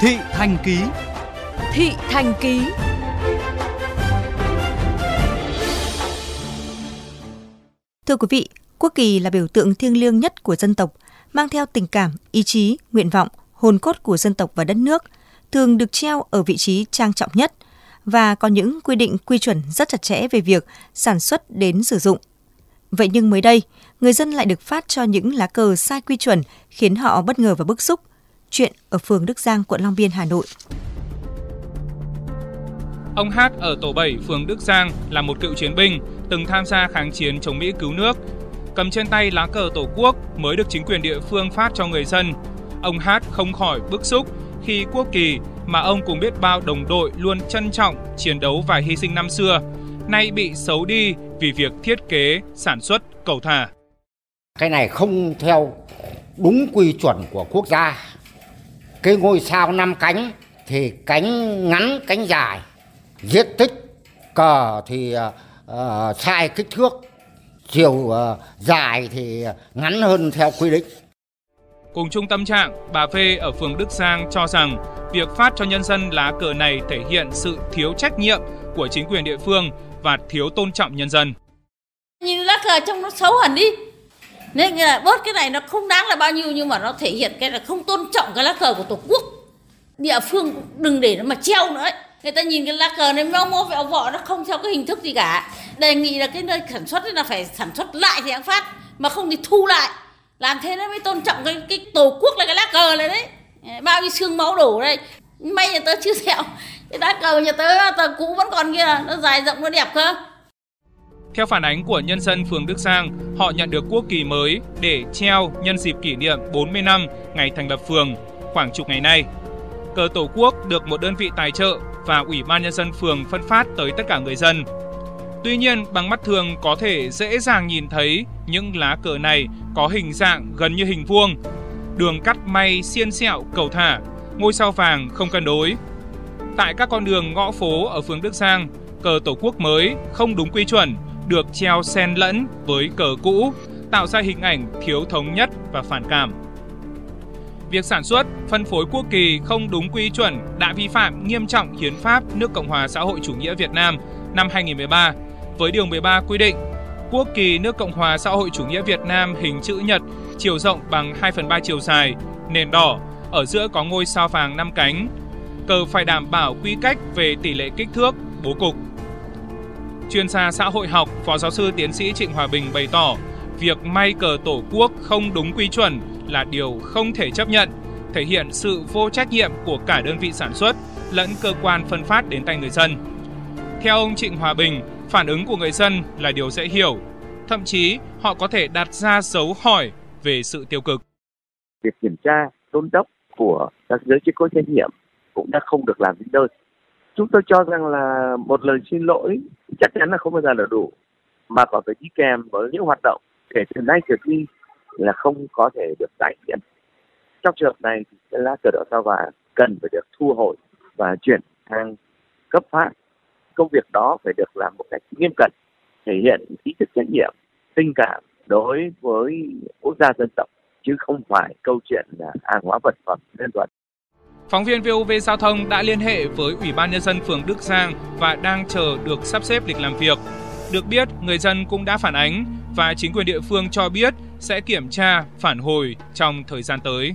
Thị Thành Ký Thị Thành Ký Thưa quý vị, quốc kỳ là biểu tượng thiêng liêng nhất của dân tộc, mang theo tình cảm, ý chí, nguyện vọng, hồn cốt của dân tộc và đất nước, thường được treo ở vị trí trang trọng nhất và có những quy định quy chuẩn rất chặt chẽ về việc sản xuất đến sử dụng. Vậy nhưng mới đây, người dân lại được phát cho những lá cờ sai quy chuẩn khiến họ bất ngờ và bức xúc. Chuyện ở phường Đức Giang, quận Long Biên, Hà Nội. Ông Hát ở tổ 7 phường Đức Giang là một cựu chiến binh, từng tham gia kháng chiến chống Mỹ cứu nước. Cầm trên tay lá cờ Tổ quốc mới được chính quyền địa phương phát cho người dân. Ông Hát không khỏi bức xúc khi quốc kỳ mà ông cùng biết bao đồng đội luôn trân trọng chiến đấu và hy sinh năm xưa, nay bị xấu đi vì việc thiết kế, sản xuất cầu thả. Cái này không theo đúng quy chuẩn của quốc gia. Cái ngôi sao năm cánh thì cánh ngắn, cánh dài, diện tích cờ thì uh, sai kích thước, chiều uh, dài thì ngắn hơn theo quy định. Cùng chung tâm trạng, bà V ở phường Đức Giang cho rằng việc phát cho nhân dân lá cờ này thể hiện sự thiếu trách nhiệm của chính quyền địa phương và thiếu tôn trọng nhân dân. Nhìn lá cờ trông nó xấu hẳn đi. Nên là bớt cái này nó không đáng là bao nhiêu, nhưng mà nó thể hiện cái là không tôn trọng cái lá cờ của Tổ quốc. Địa phương đừng để nó mà treo nữa ấy. Người ta nhìn cái lá cờ này nó mô vẹo vọ, nó không theo cái hình thức gì cả. Đề nghị là cái nơi sản xuất là phải sản xuất lại thì hãng phát, mà không thì thu lại làm thế nó mới tôn trọng cái cái tổ quốc là cái lá cờ này đấy bao nhiêu xương máu đổ đây may nhà tớ chưa sẹo cái lá cờ nhà tớ tờ cũ vẫn còn kia, nó dài rộng, nó đẹp cơ theo phản ánh của nhân dân phường Đức Giang, họ nhận được quốc kỳ mới để treo nhân dịp kỷ niệm 40 năm ngày thành lập phường, khoảng chục ngày nay. Cờ Tổ quốc được một đơn vị tài trợ và Ủy ban Nhân dân phường phân phát tới tất cả người dân. Tuy nhiên, bằng mắt thường có thể dễ dàng nhìn thấy những lá cờ này có hình dạng gần như hình vuông, đường cắt may xiên xẹo cầu thả, ngôi sao vàng không cân đối. Tại các con đường ngõ phố ở phường Đức Giang, cờ Tổ quốc mới không đúng quy chuẩn được treo xen lẫn với cờ cũ, tạo ra hình ảnh thiếu thống nhất và phản cảm. Việc sản xuất, phân phối quốc kỳ không đúng quy chuẩn đã vi phạm nghiêm trọng hiến pháp nước Cộng hòa xã hội chủ nghĩa Việt Nam năm 2013 với điều 13 quy định quốc kỳ nước Cộng hòa xã hội chủ nghĩa Việt Nam hình chữ nhật, chiều rộng bằng 2 phần 3 chiều dài, nền đỏ, ở giữa có ngôi sao vàng 5 cánh. Cờ phải đảm bảo quy cách về tỷ lệ kích thước, bố cục. Chuyên gia xã hội học, Phó giáo sư tiến sĩ Trịnh Hòa Bình bày tỏ, việc may cờ tổ quốc không đúng quy chuẩn là điều không thể chấp nhận, thể hiện sự vô trách nhiệm của cả đơn vị sản xuất lẫn cơ quan phân phát đến tay người dân. Theo ông Trịnh Hòa Bình, phản ứng của người dân là điều dễ hiểu, thậm chí họ có thể đặt ra dấu hỏi về sự tiêu cực. Việc kiểm tra, đôn đốc của các giới chức có trách nhiệm cũng đã không được làm đến nơi. Chúng tôi cho rằng là một lời xin lỗi chắc chắn là không bao giờ là đủ, mà còn phải đi kèm với những hoạt động kể từ nay trở đi là không có thể được tái diễn. Trong trường hợp này, cái lá cờ đỏ sao vàng cần phải được thu hồi và chuyển sang cấp phát. Công việc đó phải được làm một cách nghiêm cẩn thể hiện ý thức trách nhiệm tình cảm đối với quốc gia dân tộc chứ không phải câu chuyện là hàng hóa vật phẩm đơn thuần. Phóng viên VOV Giao thông đã liên hệ với Ủy ban Nhân dân phường Đức Giang và đang chờ được sắp xếp lịch làm việc. Được biết, người dân cũng đã phản ánh và chính quyền địa phương cho biết sẽ kiểm tra, phản hồi trong thời gian tới.